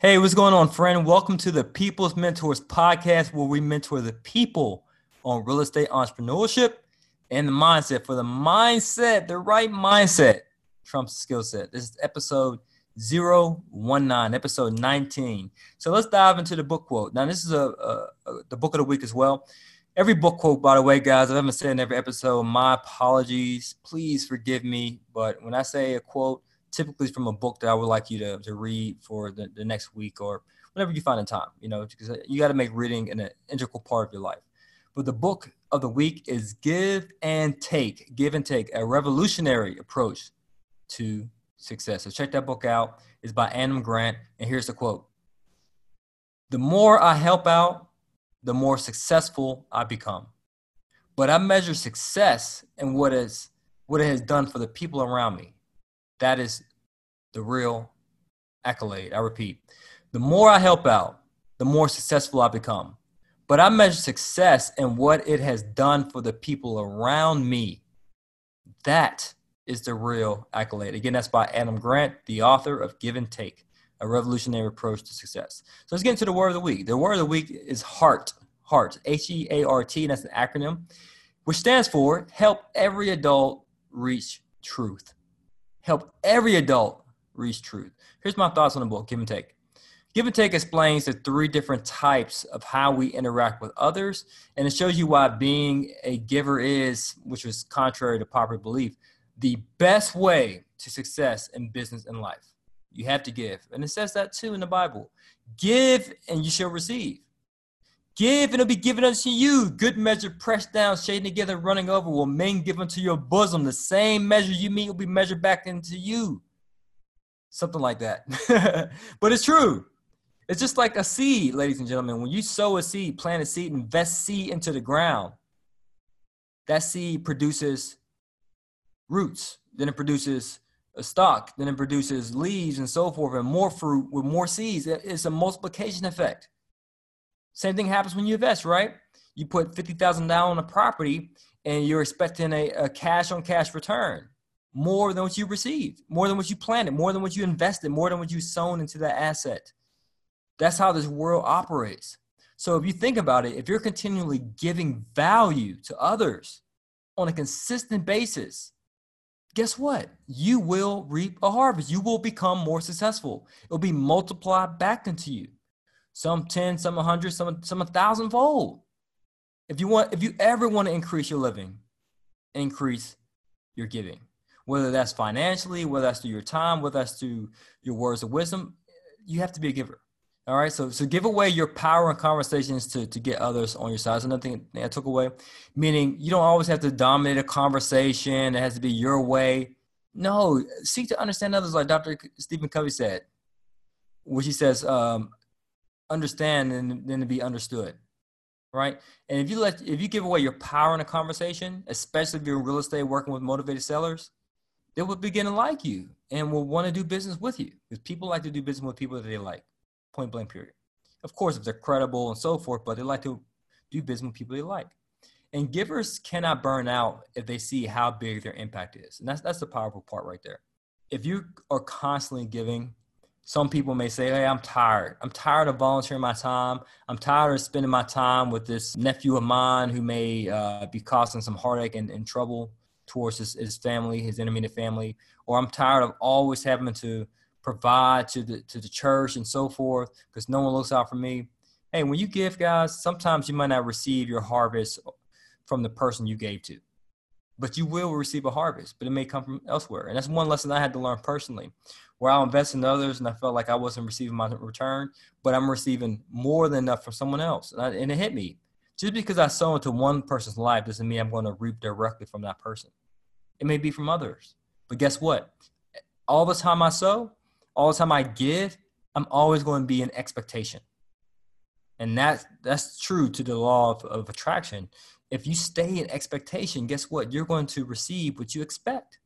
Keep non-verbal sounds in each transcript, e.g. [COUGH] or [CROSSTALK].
Hey, what's going on, friend? Welcome to the People's Mentors podcast, where we mentor the people on real estate entrepreneurship and the mindset. For the mindset, the right mindset trumps skill set. This is episode 019, episode 19. So let's dive into the book quote. Now, this is a, a, a, the book of the week as well. Every book quote, by the way, guys, I haven't said in every episode, my apologies. Please forgive me. But when I say a quote, typically from a book that I would like you to, to read for the, the next week or whenever you find the time, you know, because you got to make reading an integral part of your life. But the book of the week is Give and Take, Give and Take, a revolutionary approach to success. So check that book out. It's by Adam Grant. And here's the quote The more I help out, the more successful I become. But I measure success in what is what it has done for the people around me. That is the real accolade. I repeat, the more I help out, the more successful I become. But I measure success in what it has done for the people around me. That is the real accolade. Again, that's by Adam Grant, the author of Give and Take, a revolutionary approach to success. So let's get into the word of the week. The word of the week is heart. Heart, H E A R T, and that's an acronym, which stands for Help Every Adult Reach Truth help every adult reach truth. Here's my thoughts on the book, Give and Take. Give and Take explains the three different types of how we interact with others, and it shows you why being a giver is, which is contrary to popular belief, the best way to success in business and life. You have to give. And it says that too in the Bible. Give and you shall receive. Give and it'll be given unto you. Good measure, pressed down, shaken together, running over, will men give unto your bosom. The same measure you meet will be measured back into you. Something like that. [LAUGHS] but it's true. It's just like a seed, ladies and gentlemen. When you sow a seed, plant a seed, invest seed into the ground, that seed produces roots. Then it produces a stalk. Then it produces leaves and so forth, and more fruit with more seeds. It's a multiplication effect. Same thing happens when you invest, right? You put fifty thousand dollars on a property, and you're expecting a, a cash on cash return more than what you received, more than what you planted, more than what you invested, more than what you sown into that asset. That's how this world operates. So if you think about it, if you're continually giving value to others on a consistent basis, guess what? You will reap a harvest. You will become more successful. It'll be multiplied back into you some 10, some 100, some, some 1,000 fold. If you want, if you ever want to increase your living, increase your giving, whether that's financially, whether that's through your time, whether that's through your words of wisdom, you have to be a giver. All right. So, so give away your power and conversations to, to get others on your side. So another thing I took away, meaning you don't always have to dominate a conversation. It has to be your way. No, seek to understand others, like Dr. Stephen Covey said, which he says, um, understand and then to be understood right and if you let if you give away your power in a conversation especially if you're in real estate working with motivated sellers they will begin to like you and will want to do business with you because people like to do business with people that they like point blank period of course if they're credible and so forth but they like to do business with people they like and givers cannot burn out if they see how big their impact is and that's that's the powerful part right there if you are constantly giving some people may say, Hey, I'm tired. I'm tired of volunteering my time. I'm tired of spending my time with this nephew of mine who may uh, be causing some heartache and, and trouble towards his, his family, his intermediate family. Or I'm tired of always having to provide to the, to the church and so forth because no one looks out for me. Hey, when you give, guys, sometimes you might not receive your harvest from the person you gave to but you will receive a harvest, but it may come from elsewhere. And that's one lesson I had to learn personally, where I invest in others and I felt like I wasn't receiving my return, but I'm receiving more than enough from someone else. And, I, and it hit me. Just because I sow into one person's life doesn't mean I'm going to reap directly from that person. It may be from others. But guess what? All the time I sow, all the time I give, I'm always going to be in expectation. And that, that's true to the law of, of attraction if you stay in expectation, guess what? You're going to receive what you expect.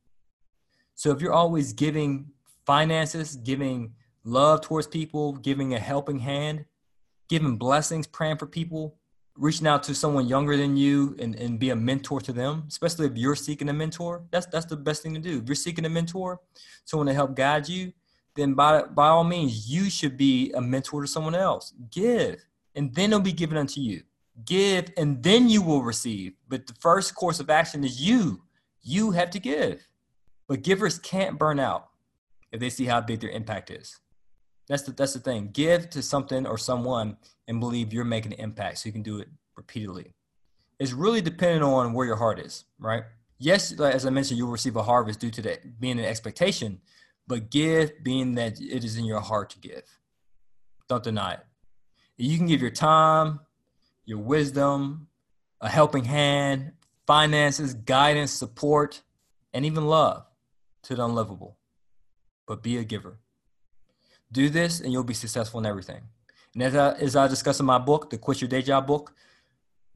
So if you're always giving finances, giving love towards people, giving a helping hand, giving blessings, praying for people, reaching out to someone younger than you and, and be a mentor to them, especially if you're seeking a mentor. That's that's the best thing to do. If you're seeking a mentor, someone to help guide you, then by by all means, you should be a mentor to someone else. Give, and then it'll be given unto you. Give, and then you will receive. But the first course of action is you. You have to give. But givers can't burn out if they see how big their impact is. That's the that's the thing. Give to something or someone and believe you're making an impact so you can do it repeatedly. It's really dependent on where your heart is, right? Yes, as I mentioned, you'll receive a harvest due to that being an expectation, but give being that it is in your heart to give. Don't deny it. You can give your time, your wisdom, a helping hand, finances, guidance, support, and even love to the unlovable. But be a giver. Do this and you'll be successful in everything. And as I, as I discuss in my book, the Quit Your Day Job book,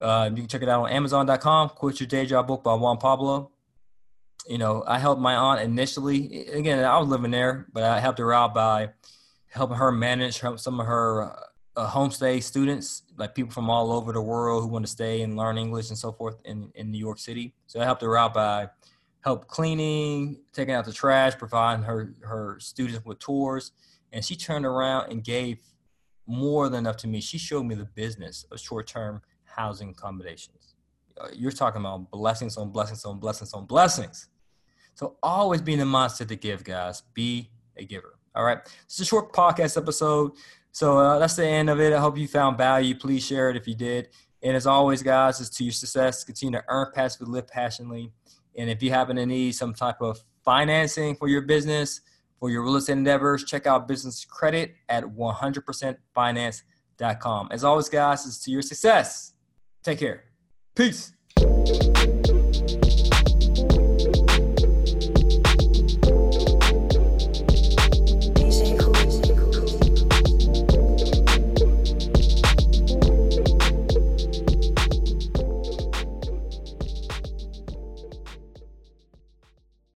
uh, you can check it out on Amazon.com. Quit Your Day Job book by Juan Pablo. You know, I helped my aunt initially. Again, I was living there, but I helped her out by helping her manage some of her uh, homestay students, like people from all over the world who want to stay and learn English and so forth in, in New York City. So I helped her out by help cleaning, taking out the trash, providing her her students with tours, and she turned around and gave more than enough to me. She showed me the business of short-term housing accommodations. Uh, you're talking about blessings on blessings on blessings on blessings. So always be in the mindset to give, guys. Be a giver. All right. It's a short podcast episode. So uh, that's the end of it. I hope you found value. Please share it if you did. And as always, guys, it's to your success. Continue to earn passively, live passionately. And if you happen to need some type of financing for your business, for your real estate endeavors, check out business credit at 100percentfinanced.com. As always, guys, it's to your success. Take care. Peace.